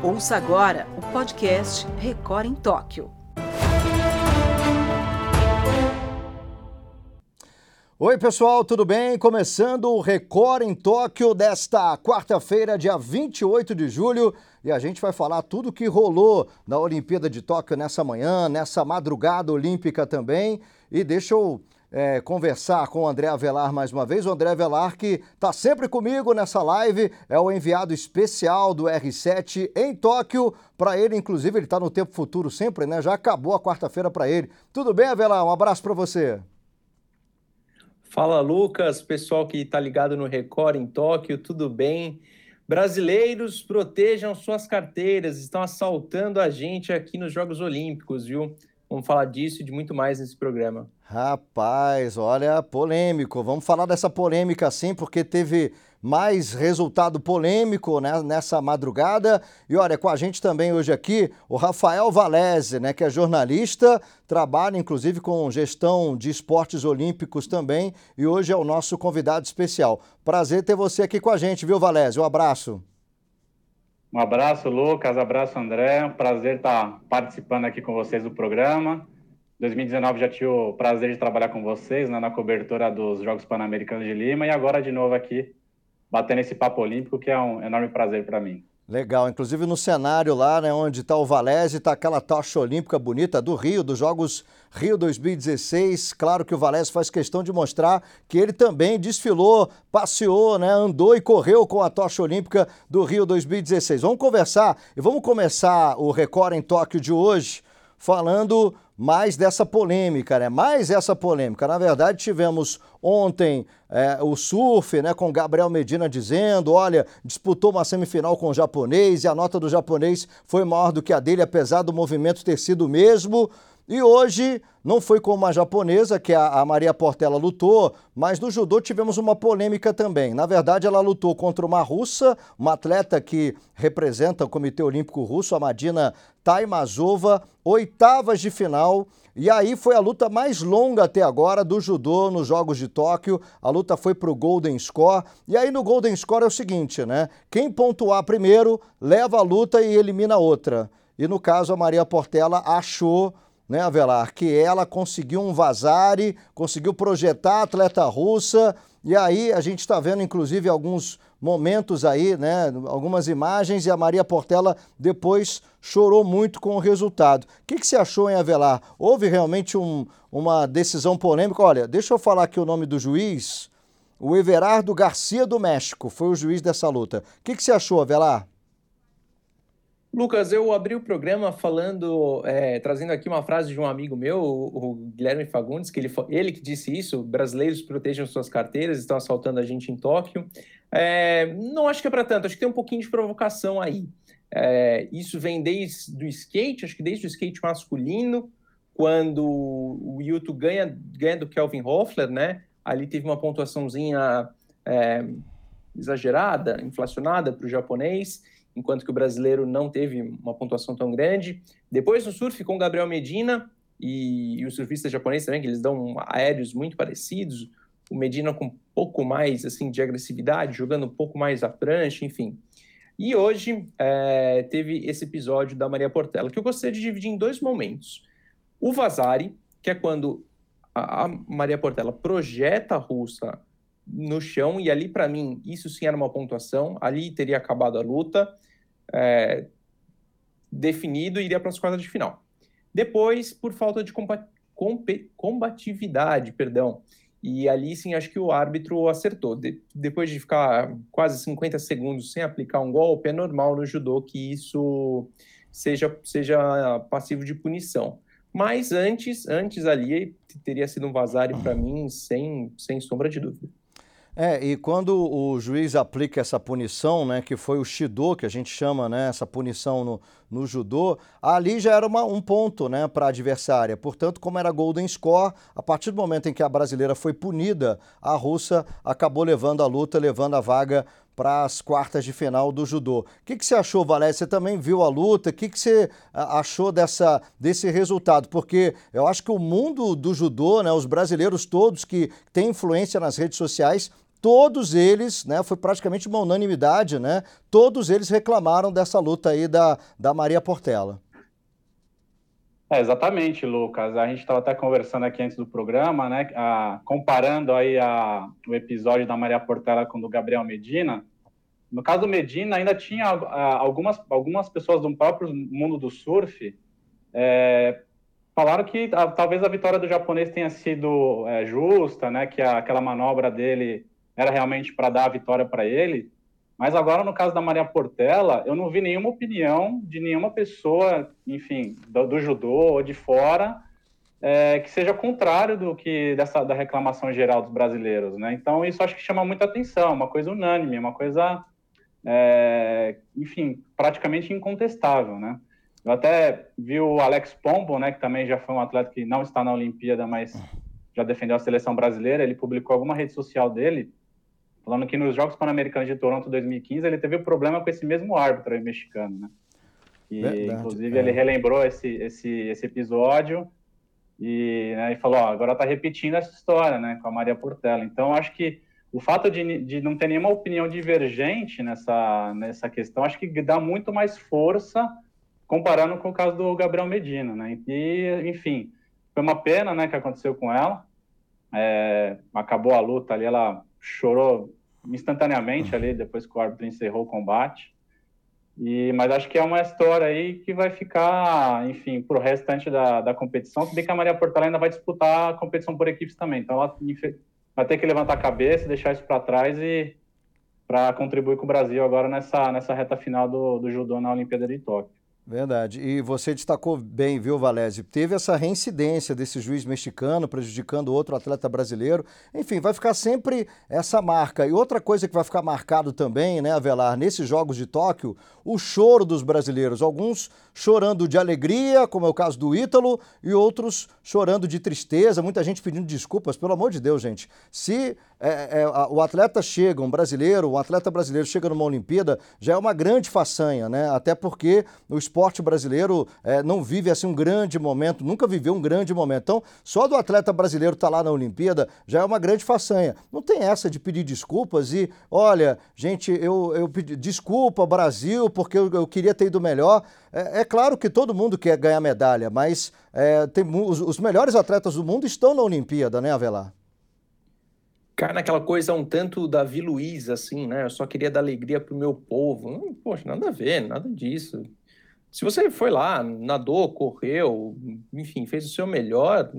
Ouça agora o podcast Record em Tóquio. Oi, pessoal, tudo bem? Começando o Record em Tóquio desta quarta-feira, dia 28 de julho, e a gente vai falar tudo o que rolou na Olimpíada de Tóquio nessa manhã, nessa madrugada olímpica também. E deixa eu é, conversar com o André Avelar mais uma vez. O André Avelar, que está sempre comigo nessa live, é o enviado especial do R7 em Tóquio. Para ele, inclusive, ele está no tempo futuro sempre, né? Já acabou a quarta-feira para ele. Tudo bem, Avelar? Um abraço para você. Fala, Lucas, pessoal que está ligado no Record em Tóquio, tudo bem? Brasileiros, protejam suas carteiras, estão assaltando a gente aqui nos Jogos Olímpicos, viu? Vamos falar disso e de muito mais nesse programa. Rapaz, olha, polêmico. Vamos falar dessa polêmica sim, porque teve mais resultado polêmico né, nessa madrugada. E olha, com a gente também hoje aqui o Rafael Valese, né, que é jornalista, trabalha inclusive com gestão de esportes olímpicos também e hoje é o nosso convidado especial. Prazer ter você aqui com a gente, viu, Valese? Um abraço. Um abraço, Lucas. Abraço, André. Um prazer estar participando aqui com vocês do programa. 2019 já tive o prazer de trabalhar com vocês né, na cobertura dos Jogos Pan-Americanos de Lima e agora de novo aqui batendo esse papo olímpico, que é um enorme prazer para mim. Legal, inclusive no cenário lá, né, onde está o Valese, está aquela tocha olímpica bonita do Rio, dos Jogos Rio 2016. Claro que o Valese faz questão de mostrar que ele também desfilou, passeou, né, andou e correu com a tocha olímpica do Rio 2016. Vamos conversar e vamos começar o Record em Tóquio de hoje falando mais dessa polêmica, né? Mais essa polêmica. Na verdade, tivemos ontem é, o surf, né, com Gabriel Medina dizendo, olha, disputou uma semifinal com o japonês e a nota do japonês foi maior do que a dele, apesar do movimento ter sido o mesmo. E hoje não foi como a japonesa, que a, Maria Portela lutou, mas no judô tivemos uma polêmica também. Na verdade, ela lutou contra uma russa, uma atleta que representa o Comitê Olímpico Russo, a Madina Taimazova, oitavas de final. E aí foi a luta mais longa até agora do judô nos Jogos de Tóquio. A luta foi para o Golden Score. E aí no Golden Score é o seguinte, né? Quem pontuar primeiro leva a luta e elimina a outra. E no caso, a Maria Portela achou né, Avelar, que ela conseguiu um vazare, conseguiu projetar a atleta russa, e aí a gente está vendo, inclusive, alguns momentos aí, né, algumas imagens, e a Maria Portela depois chorou muito com o resultado. O que, que você achou, em Avelar? Houve realmente um, uma decisão polêmica? Olha, deixa eu falar aqui o nome do juiz, o Everardo Garcia do México, foi o juiz dessa luta. O que, que você achou, Avelar? Lucas, eu abri o programa falando, é, trazendo aqui uma frase de um amigo meu, o, Guilherme Fagundes, que ele, ele que disse isso: brasileiros protejam suas carteiras, estão assaltando a gente em Tóquio. É, não acho que é para tanto, acho que tem um pouquinho de provocação aí. É, isso vem desde o skate, acho que desde o skate masculino, quando o Yuto ganha, ganha do Kelvin Hoffler, né? Ali teve uma pontuaçãozinha é, exagerada, inflacionada para o japonês enquanto que o brasileiro não teve uma pontuação tão grande. Depois no surf com o Gabriel Medina e, e os surfistas japoneses também, que eles dão aéreos muito parecidos. O Medina com um pouco mais assim de agressividade, jogando um pouco mais a prancha, enfim. E hoje é, teve esse episódio da Maria Portela, que eu gostaria de dividir em dois momentos. O Vazari, que é quando a, a Maria Portela projeta a russa no chão, e ali, para mim, isso sim era uma pontuação, ali teria acabado a luta é, definido iria para as quartas de final. Depois, por falta de combatividade, perdão, e ali sim acho que o árbitro acertou. De, depois de ficar quase 50 segundos sem aplicar um golpe, é normal no judô que isso seja, seja passivo de punição. Mas antes, antes ali teria sido um vazare para mim sem, sem sombra de dúvida. É, e quando o juiz aplica essa punição, né, que foi o Shido, que a gente chama, né, essa punição no, no judô, ali já era uma, um ponto, né, para a adversária. Portanto, como era golden score, a partir do momento em que a brasileira foi punida, a russa acabou levando a luta, levando a vaga para as quartas de final do judô. O que, que você achou, Valéria? Você também viu a luta? O que, que você achou dessa, desse resultado? Porque eu acho que o mundo do judô, né, os brasileiros todos que têm influência nas redes sociais, todos eles, né, foi praticamente uma unanimidade, né, todos eles reclamaram dessa luta aí da, da Maria Portela. É, exatamente, Lucas. A gente estava até conversando aqui antes do programa, né? A, comparando aí a, o episódio da Maria Portela com o do Gabriel Medina. No caso do Medina, ainda tinha a, algumas, algumas pessoas do próprio mundo do surf é, falaram que talvez a vitória do japonês tenha sido é, justa, né? Que aquela manobra dele era realmente para dar a vitória para ele. Mas agora, no caso da Maria Portela, eu não vi nenhuma opinião de nenhuma pessoa, enfim, do, do judô ou de fora, é, que seja contrário do que dessa da reclamação geral dos brasileiros, né? Então isso acho que chama muita atenção, uma coisa unânime, uma coisa, é, enfim, praticamente incontestável, né? Eu até vi o Alex Pombo, né, que também já foi um atleta que não está na Olimpíada, mas já defendeu a seleção brasileira. Ele publicou alguma rede social dele falando que nos Jogos Pan-Americanos de Toronto 2015 ele teve um problema com esse mesmo árbitro aí, mexicano, né? E, Verdade, inclusive, é. ele relembrou esse, esse, esse episódio e, né, e falou, ó, agora tá repetindo essa história, né, com a Maria Portela. Então, acho que o fato de, de não ter nenhuma opinião divergente nessa, nessa questão, acho que dá muito mais força comparando com o caso do Gabriel Medina, né? E, enfim, foi uma pena, né, que aconteceu com ela. É, acabou a luta ali, ela chorou instantaneamente ali, depois que o árbitro encerrou o combate. E, mas acho que é uma história aí que vai ficar, enfim, para o restante da, da competição, se bem que a Maria Portela ainda vai disputar a competição por equipes também. Então ela vai ter que levantar a cabeça, deixar isso para trás e para contribuir com o Brasil agora nessa, nessa reta final do, do judô na Olimpíada de Tóquio. Verdade. E você destacou bem, viu, Valese? Teve essa reincidência desse juiz mexicano prejudicando outro atleta brasileiro. Enfim, vai ficar sempre essa marca. E outra coisa que vai ficar marcado também, né, Avelar, nesses Jogos de Tóquio, o choro dos brasileiros. Alguns chorando de alegria, como é o caso do Ítalo, e outros chorando de tristeza. Muita gente pedindo desculpas. Pelo amor de Deus, gente. Se é, é, o atleta chega, um brasileiro, um atleta brasileiro chega numa Olimpíada, já é uma grande façanha, né? Até porque o esporte brasileiro é, não vive assim um grande momento, nunca viveu um grande momento. Então, só do atleta brasileiro estar tá lá na Olimpíada já é uma grande façanha. Não tem essa de pedir desculpas e, olha, gente, eu, eu pedi desculpa, Brasil, porque eu, eu queria ter ido melhor. É, é, claro que todo mundo quer ganhar medalha, mas é, tem, os, os melhores atletas do mundo estão na Olimpíada, né, Avelar? Cara, naquela coisa um tanto Davi Luiz, assim, né? Eu só queria dar alegria pro meu povo. Hum, poxa, nada a ver, nada disso. Se você foi lá, nadou, correu, enfim, fez o seu melhor,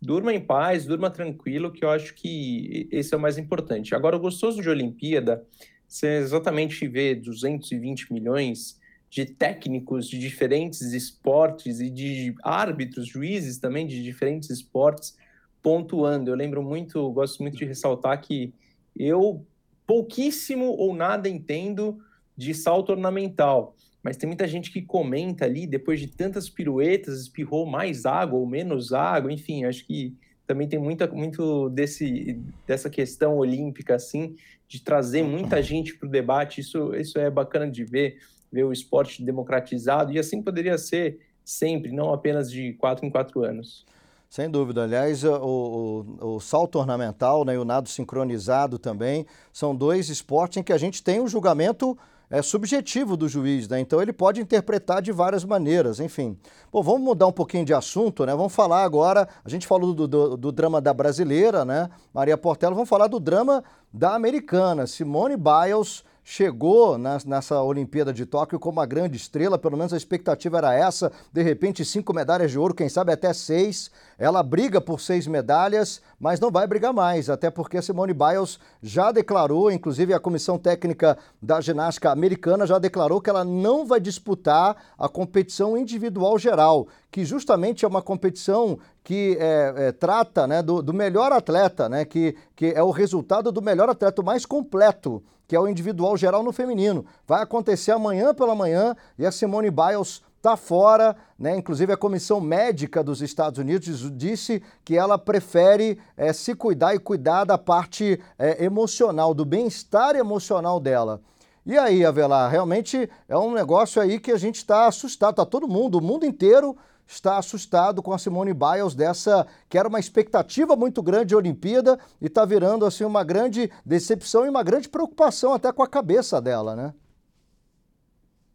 durma em paz, durma tranquilo, que eu acho que esse é o mais importante. Agora, o gostoso de Olimpíada, você exatamente vê 220 milhões de técnicos de diferentes esportes e de árbitros, juízes também de diferentes esportes pontuando. Eu lembro muito, gosto muito de ressaltar que eu pouquíssimo ou nada entendo de salto ornamental, mas tem muita gente que comenta ali, depois de tantas piruetas, espirrou mais água ou menos água, enfim, acho que também tem muita, muito desse, dessa questão olímpica, assim, de trazer muita gente para o debate, isso, isso é bacana de ver, ver o esporte democratizado, e assim poderia ser sempre, não apenas de quatro em quatro anos. Sem dúvida. Aliás, o, o, o, salto ornamental né, e o nado sincronizado também são dois esportes em que a gente tem um julgamento é, subjetivo do juiz, né? Então ele pode interpretar de várias maneiras, enfim. Bom, vamos mudar um pouquinho de assunto, né? Vamos falar agora, a gente falou do, do, do drama da brasileira, né? Maria Portela, vamos falar do drama da americana. Simone Biles chegou nessa Olimpíada de Tóquio como uma grande estrela, pelo menos a expectativa era essa, de repente cinco medalhas de ouro, quem sabe até seis. Ela briga por seis medalhas, mas não vai brigar mais, até porque a Simone Biles já declarou, inclusive a comissão técnica da ginástica americana já declarou que ela não vai disputar a competição individual geral, que justamente é uma competição que é, é, trata né, do, do, melhor atleta, né, que, que é o resultado do melhor atleta mais completo que é o individual geral no feminino. Vai acontecer amanhã pela manhã e a Simone Biles está fora, né? Inclusive a comissão médica dos Estados Unidos disse que ela prefere é, se cuidar e cuidar da parte é, emocional, do bem-estar emocional dela. E aí, Avelar, realmente é um negócio aí que a gente está assustado, está todo mundo, o mundo inteiro está assustado com a Simone Biles dessa que era uma expectativa muito grande de Olimpíada e está virando assim uma grande decepção e uma grande preocupação até com a cabeça dela, né?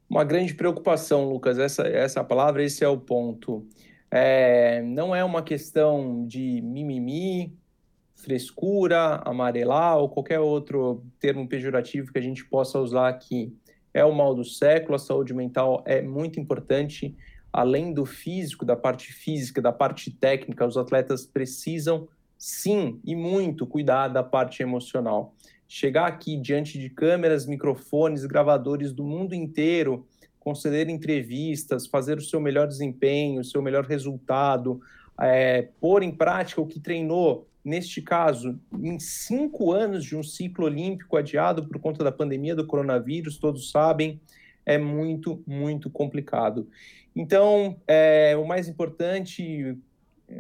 Uma grande preocupação, Lucas. Essa, essa palavra, esse é o ponto. É, não é uma questão de mimimi, frescura, amarelar ou qualquer outro termo pejorativo que a gente possa usar aqui. É o mal do século, a saúde mental é muito importante. Além do físico, da parte física, da parte técnica, os atletas precisam sim e muito cuidar da parte emocional. Chegar aqui diante de câmeras, microfones, gravadores do mundo inteiro, conceder entrevistas, fazer o seu melhor desempenho, o seu melhor resultado, é, pôr em prática o que treinou neste caso, em cinco anos de um ciclo olímpico adiado por conta da pandemia do coronavírus, todos sabem, é muito, muito complicado. Então, é, o mais importante,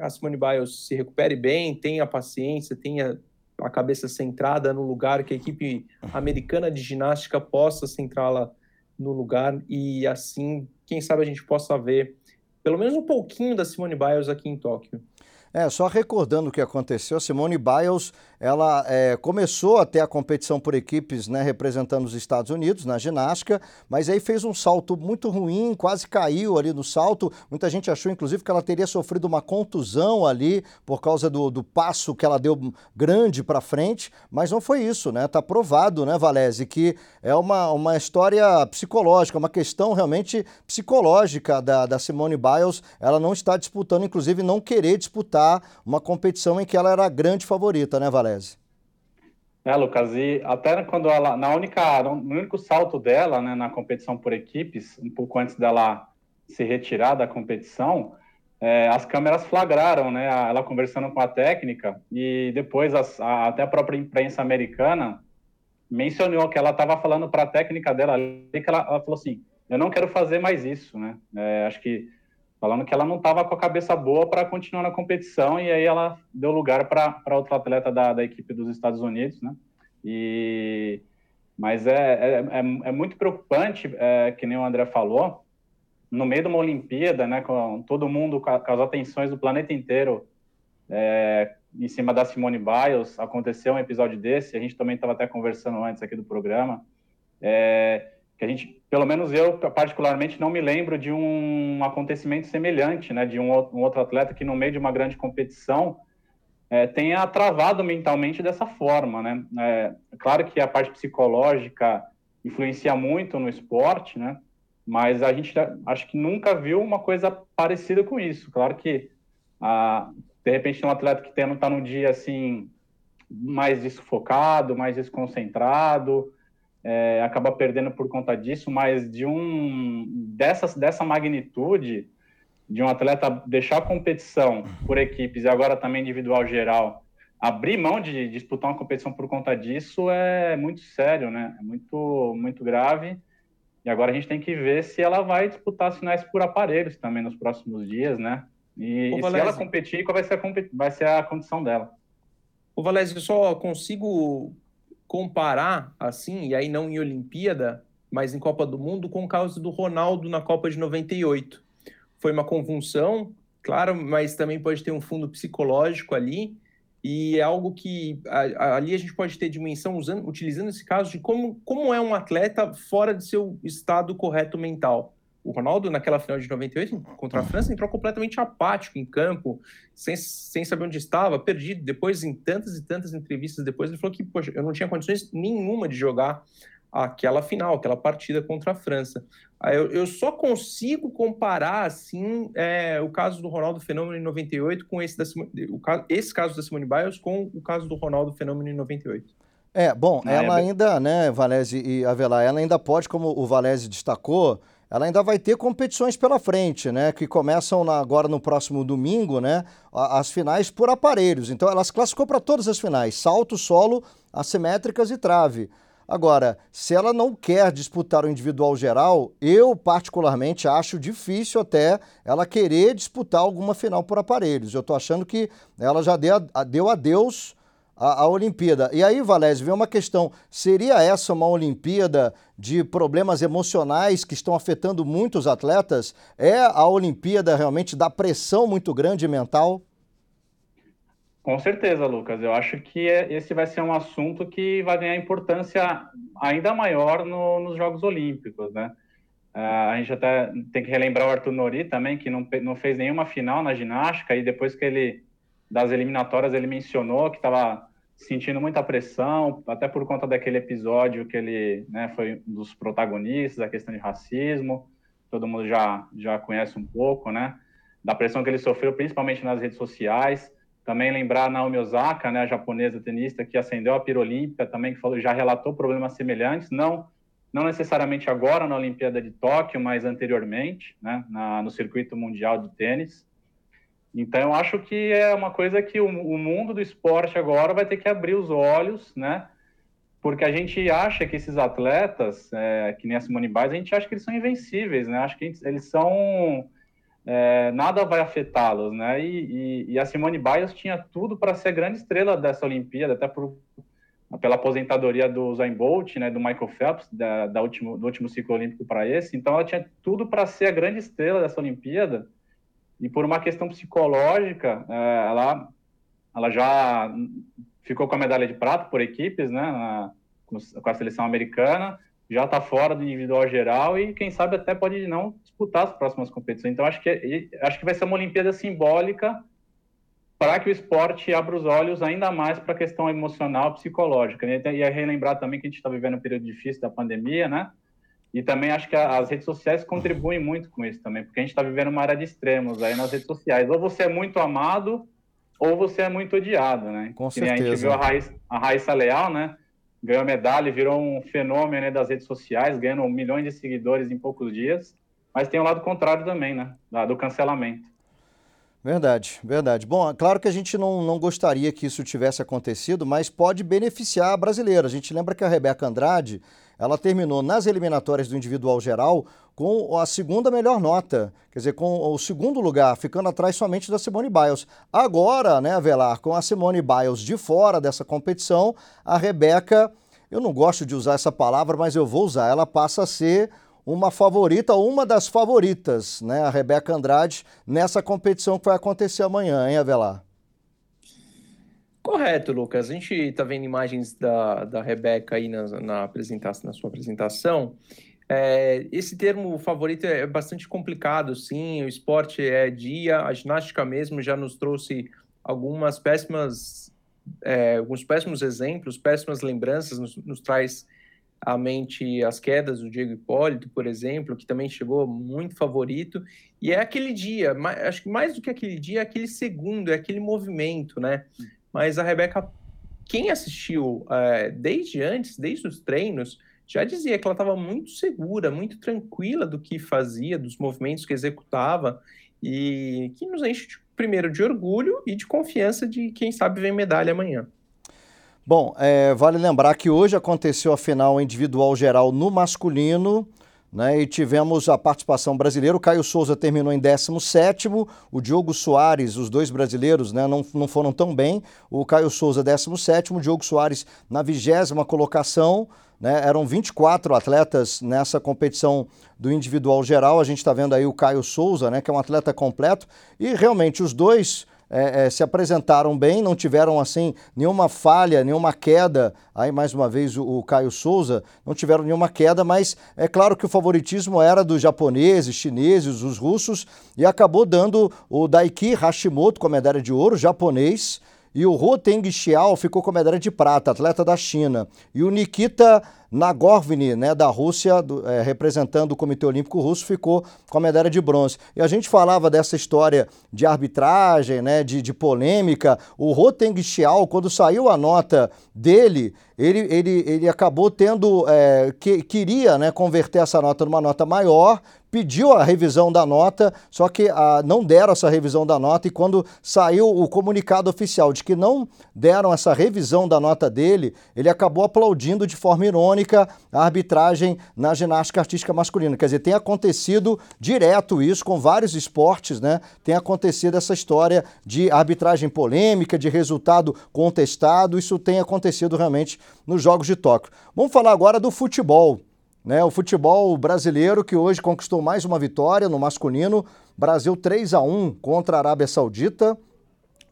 a Simone Biles se recupere bem, tenha paciência, tenha a cabeça centrada no lugar, que a equipe americana de ginástica possa centrá-la no lugar e assim, quem sabe a gente possa ver pelo menos um pouquinho da Simone Biles aqui em Tóquio. É, só recordando o que aconteceu, Simone Biles, ela é, começou até a competição por equipes, né, representando os Estados Unidos na ginástica, mas aí fez um salto muito ruim, quase caiu ali no salto. Muita gente achou, inclusive, que ela teria sofrido uma contusão ali por causa do, do passo que ela deu grande para frente, mas não foi isso, né? Tá provado, né, Valese, que é uma, uma história psicológica, uma questão realmente psicológica da, da Simone Biles. Ela não está disputando, inclusive, não querer disputar uma competição em que ela era a grande favorita, né, Valese? É, Lucas, e até quando ela, na única, no único salto dela, né, na competição por equipes, um pouco antes dela se retirar da competição, é, as câmeras flagraram, né, ela conversando com a técnica e depois as, a, até a própria imprensa americana mencionou que ela estava falando para a técnica dela que ela, ela, falou assim, eu não quero fazer mais isso, né, é, acho que falando que ela não estava com a cabeça boa para continuar na competição e aí ela deu lugar para outro atleta da, da equipe dos Estados Unidos, né? E mas é, é, é, é muito preocupante, é, que nem o André falou, no meio de uma Olimpíada, né, com todo mundo, com, as atenções do planeta inteiro é, em cima da Simone Biles, aconteceu um episódio desse, a gente também estava até conversando antes aqui do programa, é, que a gente, pelo menos eu particularmente não me lembro de um acontecimento semelhante, né, de um, outro atleta que no meio de uma grande competição é, tenha travado mentalmente dessa forma, né? É, claro que a parte psicológica influencia muito no esporte, né? Mas a gente acho que nunca viu uma coisa parecida com isso. Claro que a, de repente um atleta que está num dia assim mais desfocado, mais desconcentrado, é, acaba perdendo por conta disso, mas de um dessa, dessa magnitude, de um atleta deixar a competição por equipes e agora também individual geral, abrir mão de disputar uma competição por conta disso é muito sério, né? É muito, muito grave. E agora a gente tem que ver se ela vai disputar sinais por aparelhos também nos próximos dias, né? E, e se ela competir, qual vai ser, a, vai ser a condição dela? O Valézio, eu só consigo comparar assim, e aí não em Olimpíada, mas em Copa do Mundo, com o caso do Ronaldo na Copa de 98. Foi uma convulsão, claro, mas também pode ter um fundo psicológico ali, e é algo que a, ali a gente pode ter dimensão usando, utilizando esse caso de como, como é um atleta fora de seu estado correto mental. O Ronaldo, naquela final de 98 contra a França, entrou completamente apático em campo, sem, sem saber onde estava, perdido. Depois, em tantas e tantas entrevistas depois, ele falou que, poxa, eu não tinha condições nenhuma de jogar aquela final, aquela partida contra a França. Eu, eu só consigo comparar, assim, é, o caso do Ronaldo Fenômeno em 98 com esse, da, o, esse caso da Simone Biles com o caso do Ronaldo Fenômeno em 98. É, bom, ela ainda, né, Valese e Avelar, ela ainda pode, como o Valese destacou, ela ainda vai ter competições pela frente, né? Que começam na, agora no próximo domingo, né? As finais por aparelhos. Então ela se classificou para todas as finais: salto, solo, assimétricas e trave. Agora, se ela não quer disputar o individual geral, eu particularmente acho difícil até ela querer disputar alguma final por aparelhos. Eu estou achando que ela já deu, deu adeus a, a Olimpíada. E aí, Valézio, vem uma questão: seria essa uma Olimpíada de problemas emocionais que estão afetando muitos atletas? É a Olimpíada realmente da pressão muito grande mental? Com certeza, Lucas. Eu acho que é, esse vai ser um assunto que vai ganhar importância ainda maior no, nos Jogos Olímpicos, né? Uh, a gente até tem que relembrar o Arthur Nori também, que não, não fez nenhuma final na ginástica, e depois que ele, das eliminatórias, ele mencionou que estava sentindo muita pressão, até por conta daquele episódio que ele né, foi um dos protagonistas, a questão de racismo, todo mundo já, já conhece um pouco, né? Da pressão que ele sofreu, principalmente nas redes sociais. Também lembrar Naomi Osaka, né, a japonesa tenista que acendeu a pira olímpica, também que falou, já relatou problemas semelhantes, não não necessariamente agora na Olimpíada de Tóquio, mas anteriormente, né, na, no circuito mundial de tênis. Então, eu acho que é uma coisa que o, o, mundo do esporte agora vai ter que abrir os olhos, né? Porque a gente acha que esses atletas, é, que nem a Simone Biles, a gente acha que eles são invencíveis, né? Acho que eles são... É, nada vai afetá-los, né? E, e, e, a Simone Biles tinha tudo para ser a grande estrela dessa Olimpíada, até por pela aposentadoria do Usain Bolt, né, do Michael Phelps, da, da último, do último ciclo olímpico para esse. Então, ela tinha tudo para ser a grande estrela dessa Olimpíada. E por uma questão psicológica, é, ela, ela já ficou com a medalha de prata por equipes, né, na, com a seleção americana, já está fora do individual geral e quem sabe até pode não disputar as próximas competições. Então, acho que, acho que vai ser uma Olimpíada simbólica para que o esporte abra os olhos ainda mais para a questão emocional, psicológica. Né? E é relembrar também que a gente está vivendo um período difícil da pandemia, né? E também acho que as redes sociais contribuem muito com isso também, porque a gente está vivendo uma área de extremos aí nas redes sociais. Ou você é muito amado, ou você é muito odiado, né? Com certeza. A gente viu a Raíssa, a Raíssa Leal, né? Ganhou medalha e virou um fenômeno né, das redes sociais, ganhando milhões de seguidores em poucos dias. Mas tem o um lado contrário também, né? Do cancelamento. Verdade, verdade. Bom, é claro que a gente não, não gostaria que isso tivesse acontecido, mas pode beneficiar a brasileira. A gente lembra que a Rebeca Andrade, ela terminou nas eliminatórias do individual geral com a segunda melhor nota, quer dizer, com o segundo lugar, ficando atrás somente da Simone Biles. Agora, né, Avelar, com a Simone Biles de fora dessa competição, a Rebeca, eu não gosto de usar essa palavra, mas eu vou usar, ela passa a ser uma favorita, uma das favoritas, né, a Rebeca Andrade, nessa competição que vai acontecer amanhã, hein, Avelar? Correto, Lucas. A gente está vendo imagens da, da Rebeca aí na, na, apresentação, na sua apresentação. É, esse termo favorito é bastante complicado, sim. O esporte é dia, a ginástica mesmo já nos trouxe algumas péssimas, é, alguns péssimos exemplos, péssimas lembranças, nos, nos traz à mente as quedas do Diego Hipólito, por exemplo, que também chegou muito favorito. E é aquele dia, acho que mais do que aquele dia, é aquele segundo, é aquele movimento, né? Mas a Rebeca, quem assistiu é, desde antes, desde os treinos, já dizia que ela estava muito segura, muito tranquila do que fazia, dos movimentos que executava, e que nos enche, primeiro, de orgulho e de confiança de quem sabe vem medalha amanhã. Bom, é, vale lembrar que hoje aconteceu a final individual geral no masculino. Né, e tivemos a participação brasileira. O Caio Souza terminou em 17, o Diogo Soares, os dois brasileiros, né, não, não foram tão bem. O Caio Souza, 17, o Diogo Soares na vigésima colocação. Né, eram 24 atletas nessa competição do individual geral. A gente está vendo aí o Caio Souza, né, que é um atleta completo. E realmente os dois é, é, se apresentaram bem, não tiveram assim nenhuma falha, nenhuma queda. Aí mais uma vez o, o, Caio Souza não tiveram nenhuma queda, mas é claro que o favoritismo era dos japoneses, chineses, os russos e acabou dando o Daiki Hashimoto com a medalha de ouro, japonês. E o Hu Teng Xiao ficou com a medalha de prata, atleta da China. E o Nikita Nagorny, né, da Rússia, do, é, representando o Comitê Olímpico Russo, ficou com a medalha de bronze. E a gente falava dessa história de arbitragem, né, de, de polêmica. O Roteng Xiao, quando saiu a nota dele, ele, ele, ele acabou tendo, é, que, queria né, converter essa nota numa nota maior, pediu a revisão da nota, só que ah, não deram essa revisão da nota e quando saiu o comunicado oficial de que não deram essa revisão da nota dele, ele acabou aplaudindo de forma irônica a arbitragem na ginástica artística masculina. Quer dizer, tem acontecido direto isso com vários esportes, né? Tem acontecido essa história de arbitragem polêmica, de resultado contestado. Isso tem acontecido realmente nos Jogos de Tóquio. Vamos falar agora do futebol. Né, o futebol brasileiro que hoje conquistou mais uma vitória no masculino, Brasil 3 a 1 contra a Arábia Saudita.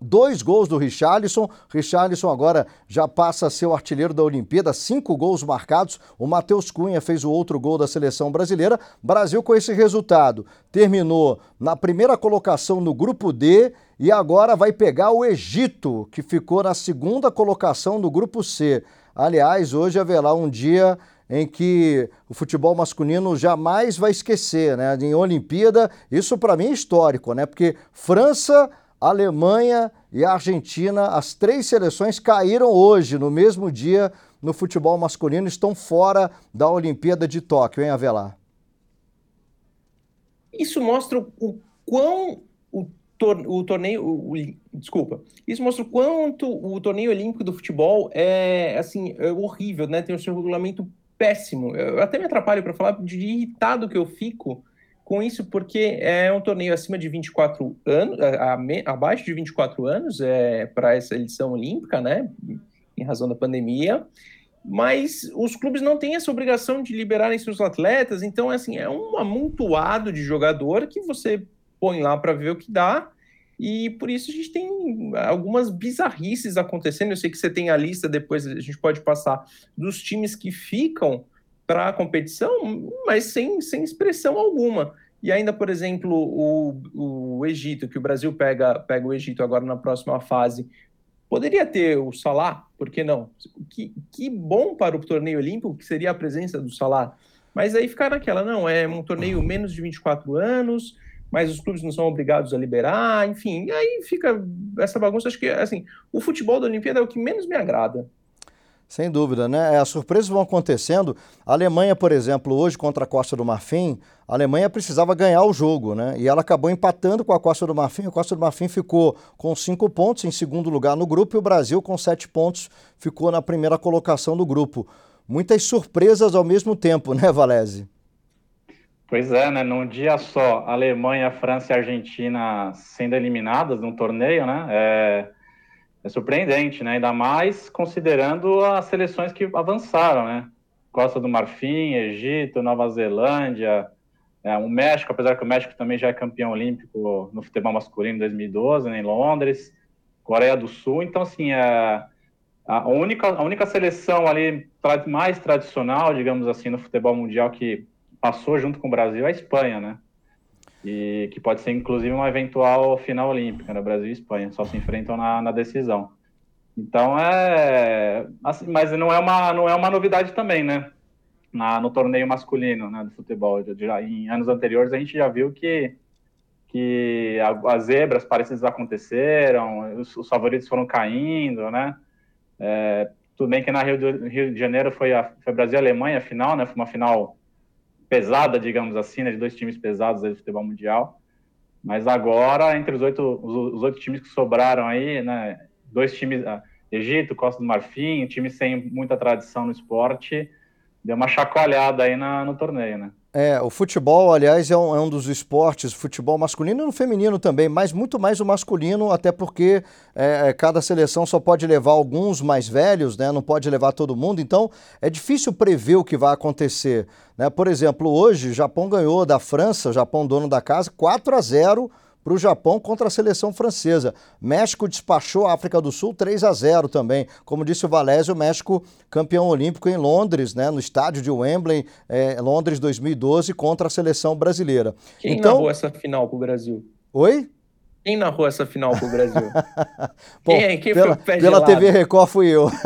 Dois gols do Richarlison. Richarlison agora já passa a ser o artilheiro da Olimpíada, cinco gols marcados. O Matheus Cunha fez o outro gol da seleção brasileira. Brasil, com esse resultado, terminou na primeira colocação no grupo D e agora vai pegar o Egito, que ficou na segunda colocação no grupo C. Aliás, hoje haverá um dia em que o futebol masculino jamais vai esquecer, né? Em Olimpíada, isso para mim é histórico, né? Porque França, Alemanha e Argentina, as três seleções caíram hoje, no mesmo dia, no futebol masculino, estão fora da Olimpíada de Tóquio, hein, Avelar? Isso mostra o quão o, tor o torneio, o, o, desculpa, isso mostra o quanto o torneio olímpico do futebol é assim é horrível, né? Tem o seu regulamento péssimo. Eu até me atrapalho para falar de irritado que eu fico com isso, porque é um torneio acima de 24 anos, abaixo de 24 anos é, para essa edição olímpica, né? Em razão da pandemia. Mas os clubes não têm essa obrigação de liberarem seus atletas, então, assim, é um amontoado de jogador que você põe lá para ver o que dá. E por isso a gente tem algumas bizarrices acontecendo. Eu sei que você tem a lista, depois a gente pode passar, dos times que ficam para a competição, mas sem, sem expressão alguma. E ainda, por exemplo, o, o Egito, que o Brasil pega, pega o Egito agora na próxima fase, poderia ter o Salah, por que não? Que, que bom para o torneio olímpico que seria a presença do Salah. Mas aí ficar naquela, não, é um torneio menos de 24 anos, mas os clubes não são obrigados a liberar, enfim, e aí fica essa bagunça. Acho que, assim, o futebol da Olimpíada é o que menos me agrada. Sem dúvida, né? É, as surpresas vão acontecendo. A Alemanha, por exemplo, hoje contra a Costa do Marfim, a Alemanha precisava ganhar o jogo, né? E ela acabou empatando com a Costa do Marfim. A Costa do Marfim ficou com cinco pontos em segundo lugar no grupo e o Brasil, com sete pontos, ficou na primeira colocação do grupo. Muitas surpresas ao mesmo tempo, né, Valese? Pois é, né? Num dia só, Alemanha, França e Argentina sendo eliminadas num torneio, né? É, é surpreendente, né? Ainda mais considerando as seleções que avançaram, né? Costa do Marfim, Egito, Nova Zelândia, é, o México, apesar que o México também já é campeão olímpico no futebol masculino em 2012, né, em Londres, Coreia do Sul. Então, assim, é, a, única, a única seleção ali mais tradicional, digamos assim, no futebol mundial que passou junto com o Brasil a Espanha, né? E que pode ser inclusive uma eventual final olímpica, né? Brasil e Espanha, só se enfrentam na, na decisão. Então é, assim, mas não é uma não é uma novidade também, né? Na, no torneio masculino, né, do futebol, já, em anos anteriores a gente já viu que que as zebras parecidas aconteceram, os, os favoritos foram caindo, né? É, tudo bem que na Rio de, Rio de Janeiro foi a foi Brasil e Alemanha a final, né? Foi uma final pesada, digamos assim, né, de dois times pesados do futebol mundial. Mas agora, entre os oito, os, os oito times que sobraram aí, né, dois times, ah, Egito, Costa do Marfim, times sem muita tradição no esporte, deu uma chacoalhada aí na, no torneio, né? É, o futebol, aliás, é um, é um dos esportes, futebol masculino e no feminino também, mas muito mais o masculino, até porque é, é, cada seleção só pode levar alguns mais velhos, né? Não pode levar todo mundo, então é difícil prever o que vai acontecer. Né? Por exemplo, hoje Japão ganhou da França, Japão dono da casa, 4 a 0 para o Japão contra a seleção francesa. México despachou a África do Sul 3 a 0 também. Como disse o Valésio, o México campeão olímpico em Londres, né, no estádio de Wembley, é, Londres 2012, contra a seleção brasileira. Quem então... narrou essa final para o Brasil? Oi? Quem narrou essa final para o Brasil? Bom, quem, quem pela, pela TV Record fui eu.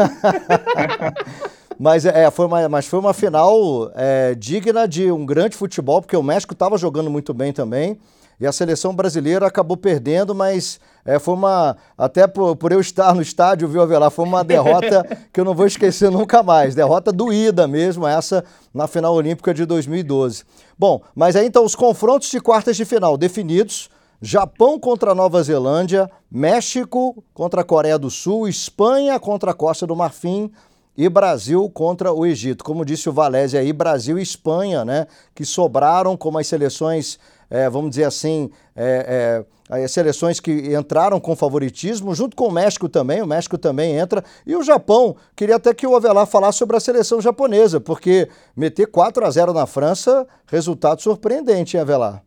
Mas, é, foi uma, mas foi uma final é, digna de um grande futebol, porque o México estava jogando muito bem também. E a seleção brasileira acabou perdendo, mas é, foi uma. Até por, por, eu estar no estádio, viu, Avelar? Foi uma derrota que eu não vou esquecer nunca mais. Derrota doída mesmo, essa na final olímpica de 2012. Bom, mas aí então os confrontos de quartas de final definidos. Japão contra Nova Zelândia, México contra a Coreia do Sul, Espanha contra a Costa do Marfim e Brasil contra o Egito. Como disse o Valese aí, Brasil e Espanha, né? Que sobraram como as seleções, é, vamos dizer assim, é, é, as seleções que entraram com favoritismo, junto com o México também, o México também entra. E o Japão, queria até que o Avelar falasse sobre a seleção japonesa, porque meter 4 a 0 na França, resultado surpreendente, hein, Avelar?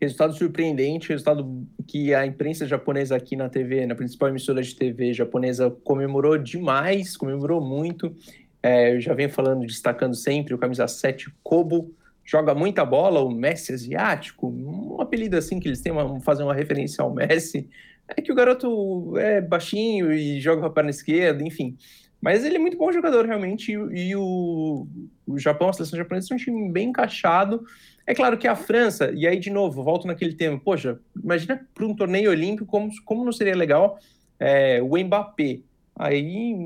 resultado surpreendente, resultado que a imprensa japonesa aqui na TV, na principal emissora de TV japonesa, comemorou demais, comemorou muito. É, eu já venho falando, destacando sempre o camisa 7 Kobo, joga muita bola, o Messi asiático, um apelido assim que eles têm, uma, fazer uma referência ao Messi, é que o garoto é baixinho e joga com a perna esquerda, enfim. Mas ele é muito bom jogador, realmente, e, e o, o Japão, a seleção japonesa, é um time bem encaixado, é claro que a França, e aí de novo, volto naquele tema, poxa, imagina para um torneio olímpico como, como não seria legal é, o Mbappé. Aí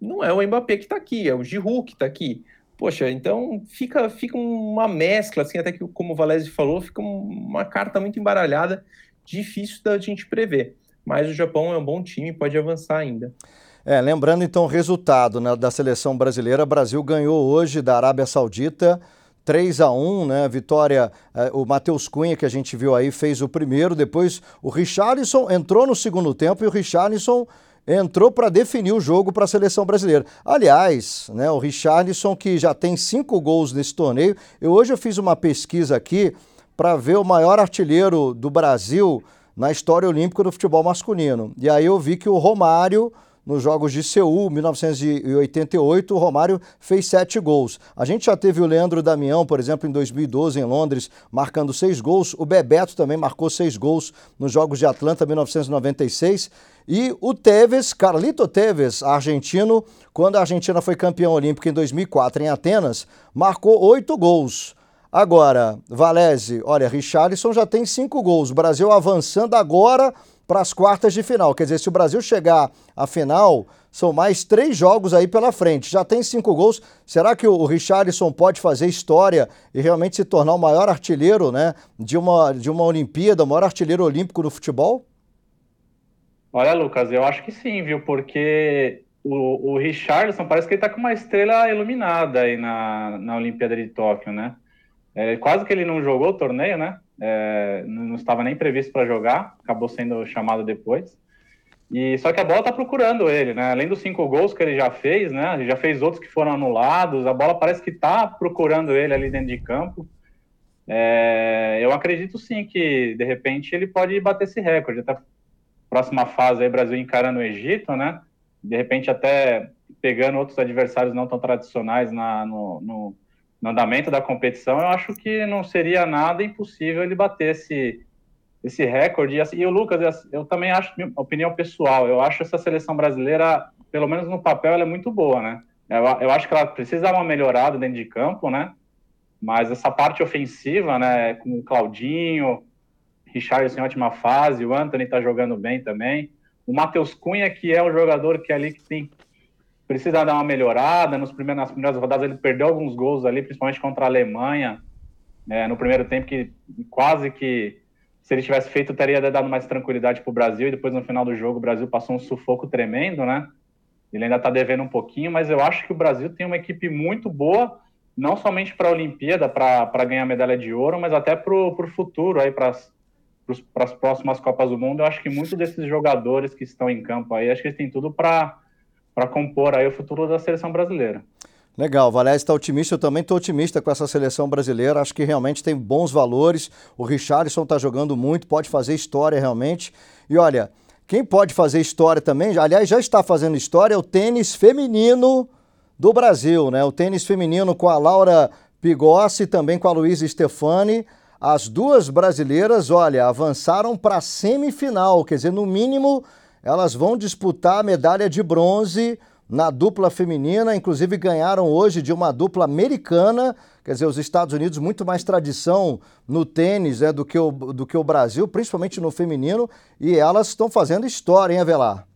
não é o Mbappé que está aqui, é o Giroud que está aqui. Poxa, então fica, fica uma mescla, assim, até que como o Valese falou, fica uma carta muito embaralhada, difícil da gente prever. Mas o Japão é um bom time, pode avançar ainda. É, lembrando então o resultado né, da seleção brasileira, Brasil ganhou hoje da Arábia Saudita 3 a 1 né? Vitória, eh, o Matheus Cunha, que a gente viu aí, fez o primeiro. Depois o Richarlison entrou no segundo tempo e o Richarlison entrou para definir o jogo para a seleção brasileira. Aliás, né, o Richarlison, que já tem cinco gols nesse torneio, eu, hoje eu fiz uma pesquisa aqui para ver o maior artilheiro do Brasil na história olímpica do futebol masculino. E aí eu vi que o Romário nos Jogos de Seul, 1988, o Romário fez sete gols. A gente já teve o Leandro Damião, por exemplo, em 2012, em Londres, marcando seis gols. O Bebeto também marcou seis gols nos Jogos de Atlanta, 1996. E o Tevez, Carlito Tevez, argentino, quando a Argentina foi campeã olímpica em 2004 em Atenas, marcou oito gols. Agora, Valese, olha, Richarlison já tem cinco gols. O Brasil avançando agora para as quartas de final. Quer dizer, se o Brasil chegar à final, são mais três jogos aí pela frente. Já tem cinco gols. Será que o Richarlison pode fazer história e realmente se tornar o maior artilheiro né, de, uma, de uma Olimpíada, o maior artilheiro olímpico no futebol? Olha, Lucas, eu acho que sim, viu? Porque o, o parece que ele está com uma estrela iluminada aí na, na Olimpíada de Tóquio, né? É, quase que ele não jogou o torneio, né? É, não estava nem previsto para jogar, acabou sendo chamado depois. E só que a bola está procurando ele, né? Além dos cinco gols que ele já fez, né? Ele já fez outros que foram anulados. A bola parece que está procurando ele ali dentro de campo. É, eu acredito sim que de repente ele pode bater esse recorde. Até próxima fase aí, Brasil encarando o Egito, né? De repente até pegando outros adversários não tão tradicionais na, no, no no andamento da competição, eu acho que não seria nada impossível ele bater esse, esse recorde. E, assim, o Lucas, eu também acho, minha opinião pessoal, eu acho essa seleção brasileira, pelo menos no papel, ela é muito boa, né? Eu, eu acho que ela precisa dar uma melhorada dentro de campo, né? Mas essa parte ofensiva, né, com o Claudinho, Richard em ótima fase, o Anthony tá jogando bem também. O Matheus Cunha, que é um jogador que é ali que tem precisa dar uma melhorada. Nos primeiros, nas primeiras rodadas ele perdeu alguns gols ali, principalmente contra a Alemanha, né, no primeiro tempo que quase que se ele tivesse feito teria dado mais tranquilidade para o Brasil e depois no final do jogo o Brasil passou um sufoco tremendo, né? Ele ainda está devendo um pouquinho, mas eu acho que o Brasil tem uma equipe muito boa, não somente para a Olimpíada, para ganhar medalha de ouro, mas até para o futuro, aí para as próximas Copas do Mundo. Eu acho que muitos desses jogadores que estão em campo aí, acho que eles têm tudo para para compor aí o futuro da seleção brasileira. Legal, Valério está otimista, eu também estou otimista com essa seleção brasileira, acho que realmente tem bons valores, o Richardson está jogando muito, pode fazer história realmente, e olha, quem pode fazer história também, aliás já está fazendo história, é o tênis feminino do Brasil, né? O tênis feminino com a Laura Pigossi também com a Luísa Stefani, as duas brasileiras, olha, avançaram para a semifinal, quer dizer, no mínimo elas vão disputar a medalha de bronze na dupla feminina, inclusive ganharam hoje de uma dupla americana, quer dizer, os Estados Unidos muito mais tradição no tênis né, do, que o, do que o Brasil, principalmente no feminino, e elas estão fazendo história, hein, Avelar?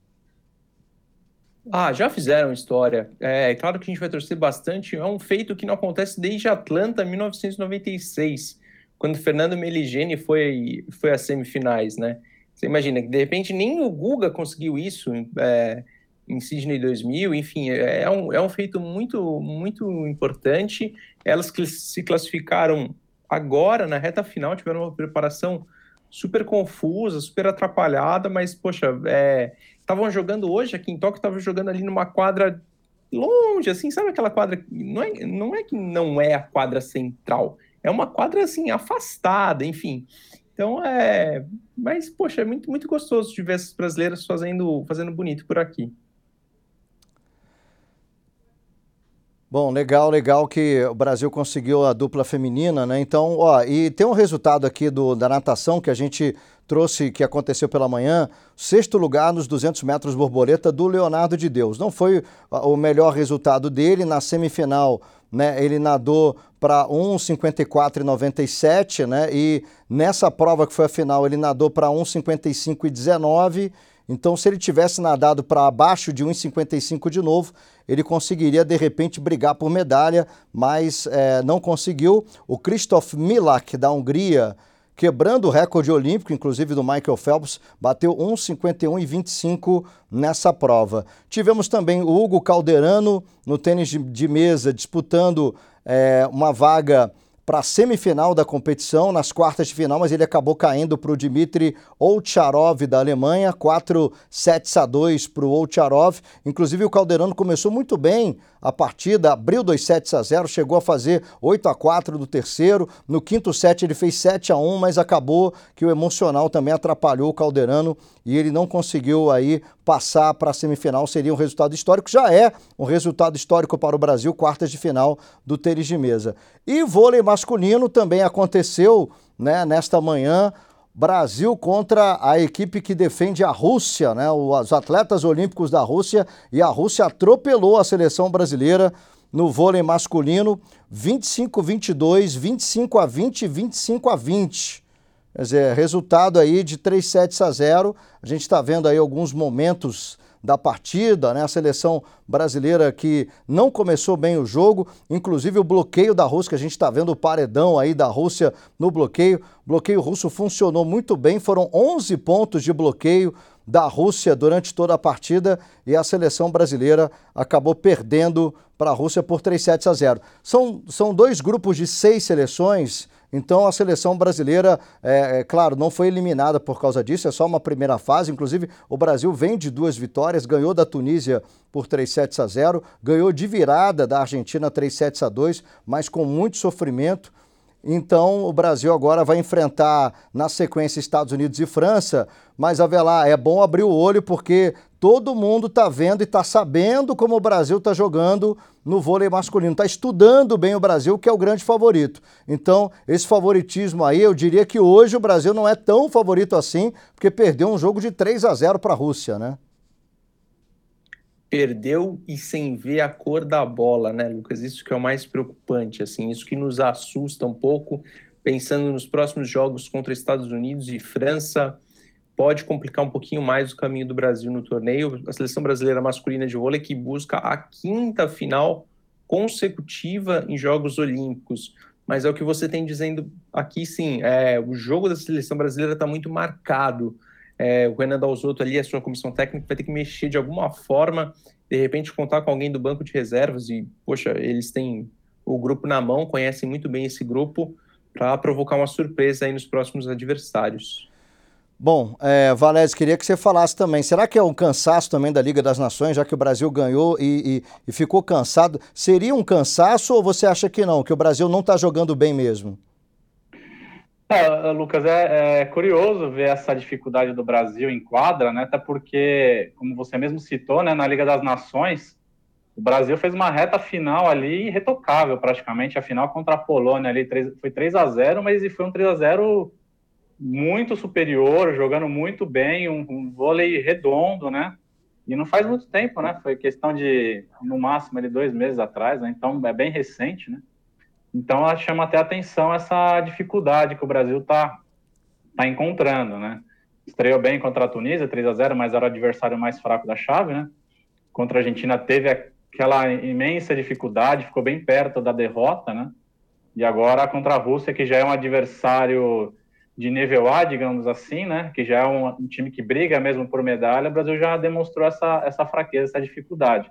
Ah, já fizeram história. É claro que a gente vai torcer bastante. É um feito que não acontece desde Atlanta, 1996, quando Fernando Meligeni foi, foi às semifinais, né? Você imagina que de repente nem o Guga conseguiu isso é, em Sydney 2000, enfim, é, é um, é um feito muito, muito importante. Elas que se classificaram agora, na reta final, tiveram uma preparação super confusa, super atrapalhada, mas, poxa, estavam é, jogando hoje aqui em Tóquio, estavam jogando ali numa quadra longe, assim, sabe aquela quadra? Não é, não é que não é a quadra central, é uma quadra, assim, afastada, enfim. Então, é... Mas, poxa, é muito, muito gostoso de ver essas brasileiras fazendo, fazendo bonito por aqui. Bom, legal, legal que o Brasil conseguiu a dupla feminina, né? Então, ó, e tem um resultado aqui do, da natação que a gente trouxe, que aconteceu pela manhã, sexto lugar nos 200 metros borboleta do Leonardo de Deus. Não foi o melhor resultado dele, na semifinal, né, ele nadou para 1,54,97, né? E nessa prova que foi a final, ele nadou para 1,55,19 então, se ele tivesse nadado para abaixo de 1,55 de novo, ele conseguiria de repente brigar por medalha, mas é, não conseguiu. O Christoph Milak, da Hungria, quebrando o recorde olímpico, inclusive do Michael Phelps, bateu 1,51 e 25 nessa prova. Tivemos também o Hugo Calderano no tênis de, de mesa disputando é, uma vaga para a semifinal da competição, nas quartas de final, mas ele acabou caindo para o Dmitry Olcharov da Alemanha, 4 sets a 2 para o Olcharov. Inclusive o Calderano começou muito bem a partida, abriu 2 sets a 0, chegou a fazer 8 a 4 no terceiro. No quinto set ele fez 7 a 1, mas acabou que o emocional também atrapalhou o Calderano e ele não conseguiu aí passar para a semifinal. Seria um resultado histórico, já é um resultado histórico para o Brasil, quartas de final do tênis de mesa. E vôlei masculino também aconteceu né, nesta manhã. Brasil contra a equipe que defende a Rússia, né? Os atletas olímpicos da Rússia e a Rússia atropelou a seleção brasileira no vôlei masculino 25 22, 25 a 20, 25 a 20. Quer dizer, resultado aí de 3 sets a 0. A gente está vendo aí alguns momentos da partida, né? A seleção brasileira que não começou bem o jogo, inclusive o bloqueio da Rússia, que a gente está vendo o paredão aí da Rússia no bloqueio. O bloqueio russo funcionou muito bem, foram 11 pontos de bloqueio da Rússia durante toda a partida e a seleção brasileira acabou perdendo para a Rússia por 3 sets a 0. São, são dois grupos de seis seleções então a seleção brasileira, é, é, claro, não foi eliminada por causa disso, é só uma primeira fase. Inclusive, o Brasil vem de duas vitórias, ganhou da Tunísia por 3 sets a 0, ganhou de virada da Argentina 3 sets a 2, mas com muito sofrimento. Então, o Brasil agora vai enfrentar na sequência Estados Unidos e França, mas Avelar, é bom abrir o olho porque todo mundo está vendo e está sabendo como o Brasil está jogando no vôlei masculino, está estudando bem o Brasil, que é o grande favorito. Então, esse favoritismo aí, eu diria que hoje o Brasil não é tão favorito assim, porque perdeu um jogo de 3 a 0 para a Rússia, né? perdeu e sem ver a cor da bola, né, Lucas? Isso que é o mais preocupante, assim, isso que nos assusta um pouco, pensando nos próximos jogos contra Estados Unidos e França, pode complicar um pouquinho mais o caminho do Brasil no torneio. A seleção brasileira masculina de vôlei que busca a quinta final consecutiva em Jogos Olímpicos. Mas é o que você tem dizendo aqui, sim. É, o jogo da seleção brasileira está muito marcado é, o Renan Dalzotto ali, a sua comissão técnica, vai ter que mexer de alguma forma, de repente contar com alguém do banco de reservas e, poxa, eles têm o grupo na mão, conhecem muito bem esse grupo, para provocar uma surpresa aí nos próximos adversários. Bom, é, Valéz, queria que você falasse também. Será que é um cansaço também da Liga das Nações, já que o Brasil ganhou e, e, e ficou cansado? Seria um cansaço ou você acha que não, que o Brasil não está jogando bem mesmo? É, Lucas, é, é, curioso ver essa dificuldade do Brasil em quadra, né? Até porque, como você mesmo citou, né, na Liga das Nações, o Brasil fez uma reta final ali irretocável, praticamente. A final contra a Polônia ali 3, foi 3 a 0 mas foi um 3 a 0 muito superior, jogando muito bem, um, um vôlei redondo, né? E não faz muito tempo, né? Foi questão de, no máximo, ali, dois meses atrás, né? Então é bem recente, né? Então, ela chama até atenção essa dificuldade que o Brasil está tá encontrando, né? Estreou bem contra a Tunísia, 3 a 0 mas era o adversário mais fraco da chave, né? Contra a Argentina teve aquela imensa dificuldade, ficou bem perto da derrota, né? E agora contra a Rússia, que já é um adversário de nível A, digamos assim, né, que já é um, um, time que briga mesmo por medalha, o Brasil já demonstrou essa, essa fraqueza, essa dificuldade.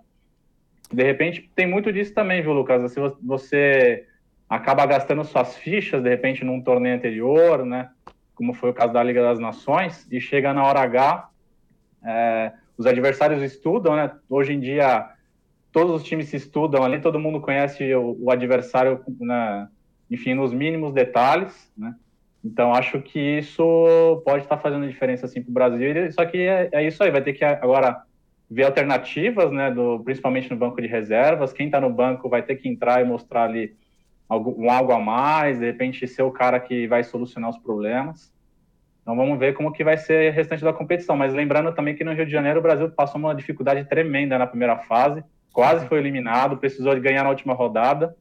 De repente, tem muito disso também, viu, Lucas? Se você acaba gastando suas fichas, de repente, num torneio anterior, né, como foi o caso da Liga das Nações, e chega na hora H, é, os adversários estudam, né? Hoje em dia, todos os times se estudam ali, todo mundo conhece o, o adversário, né, enfim, nos mínimos detalhes, né? Então, acho que isso pode estar fazendo diferença, assim, para o Brasil. Só que é, é, isso aí, vai ter que agora ver alternativas, né, do, principalmente no banco de reservas. Quem está no banco vai ter que entrar e mostrar ali algo, um algo a mais, de repente ser o cara que vai solucionar os problemas. Então vamos ver como que vai ser o restante da competição. Mas lembrando também que no Rio de Janeiro o Brasil passou uma dificuldade tremenda na primeira fase, quase foi eliminado, precisou de ganhar na última rodada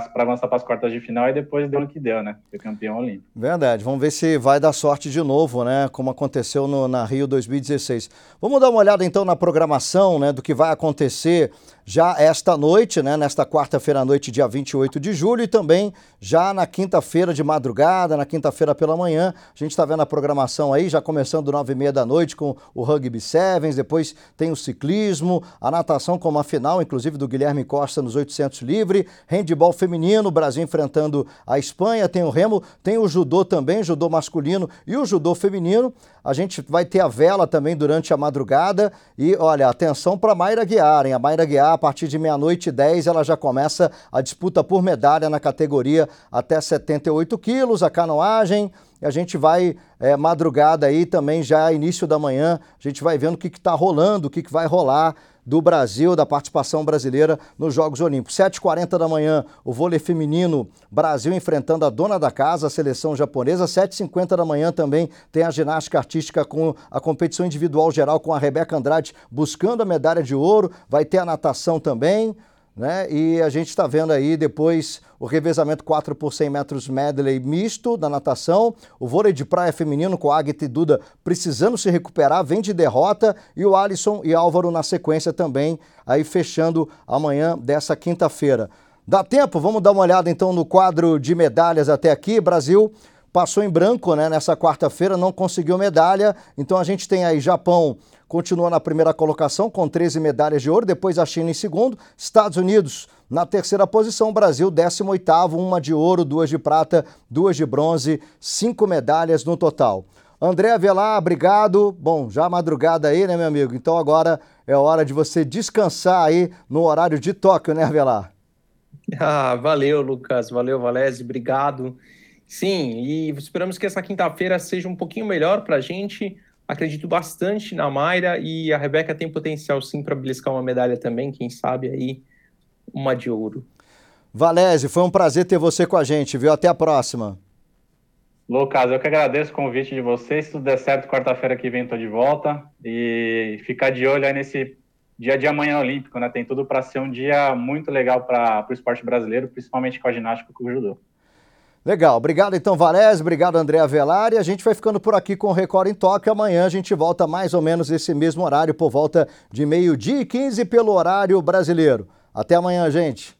para avançar para as quartas de final e depois deu o que deu, né? Foi campeão olímpico. Verdade. Vamos ver se vai dar sorte de novo, né? Como aconteceu no, na Rio 2016. Vamos dar uma olhada então na programação, né? Do que vai acontecer já esta noite, né, nesta quarta-feira à noite, dia 28 de julho, e também já na quinta-feira de madrugada, na quinta-feira pela manhã. A gente está vendo a programação aí, já começando nove e meia da noite com o Rugby Sevens, depois tem o ciclismo, a natação como a final, inclusive do Guilherme Costa nos 800 livre, handball feminino, Brasil enfrentando a Espanha, tem o remo, tem o judô também, judô masculino e o judô feminino. A gente vai ter a vela também durante a madrugada e, olha, atenção para Mayra Guiar, hein? A Mayra Guiar, a partir de meia-noite e 10, ela já começa a disputa por medalha na categoria até 78 quilos, a canoagem. E a gente vai, é, madrugada aí também, já início da manhã, a gente vai vendo o que está rolando, o que, que vai rolar do Brasil, da participação brasileira nos Jogos Olímpicos. 7h40 da manhã, o vôlei feminino, Brasil enfrentando a dona da casa, a seleção japonesa. 7h50 da manhã também tem a ginástica artística com a competição individual geral com a Rebeca Andrade buscando a medalha de ouro. Vai ter a natação também né? E a gente está vendo aí depois o revezamento 4 por 100 metros medley misto da natação, o vôlei de praia feminino com Agatha e Duda precisando se recuperar, vem de derrota, e o Alisson e Álvaro na sequência também, aí fechando amanhã dessa quinta-feira. Dá tempo? Vamos dar uma olhada então no quadro de medalhas até aqui. Brasil passou em branco né, nessa quarta-feira, não conseguiu medalha, então a gente tem aí Japão continua na primeira colocação com 13 medalhas de ouro, depois a China em segundo, Estados Unidos na terceira posição, Brasil 18º, uma de ouro, duas de prata, duas de bronze, cinco medalhas no total. André Avelar, obrigado. Bom, já madrugada aí, né, meu amigo? Então agora é hora de você descansar aí no horário de Tóquio, né, Avelar? Ah, valeu, Lucas. Valeu, Valese. Obrigado. Sim, e esperamos que essa quinta-feira seja um pouquinho melhor para a gente acredito bastante na Mayra e a Rebeca tem potencial sim para beliscar uma medalha também, quem sabe aí uma de ouro. Valese, foi um prazer ter você com a gente, viu? Até a próxima. Lucas, eu que agradeço o convite de vocês. Se tudo der certo, quarta-feira que vem estou de volta. E ficar de olho aí nesse dia de amanhã olímpico, né? Tem tudo para ser um dia muito legal para o esporte brasileiro, principalmente com a ginástica e com o judô. Legal, obrigado então Valés, obrigado André Avelar e a gente vai ficando por aqui com o Record em Tóquio. Amanhã a gente volta mais ou menos esse mesmo horário, por volta de meio-dia e 15 pelo horário brasileiro. Até amanhã, gente.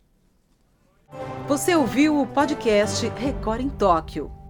Você ouviu o podcast Record em Tóquio.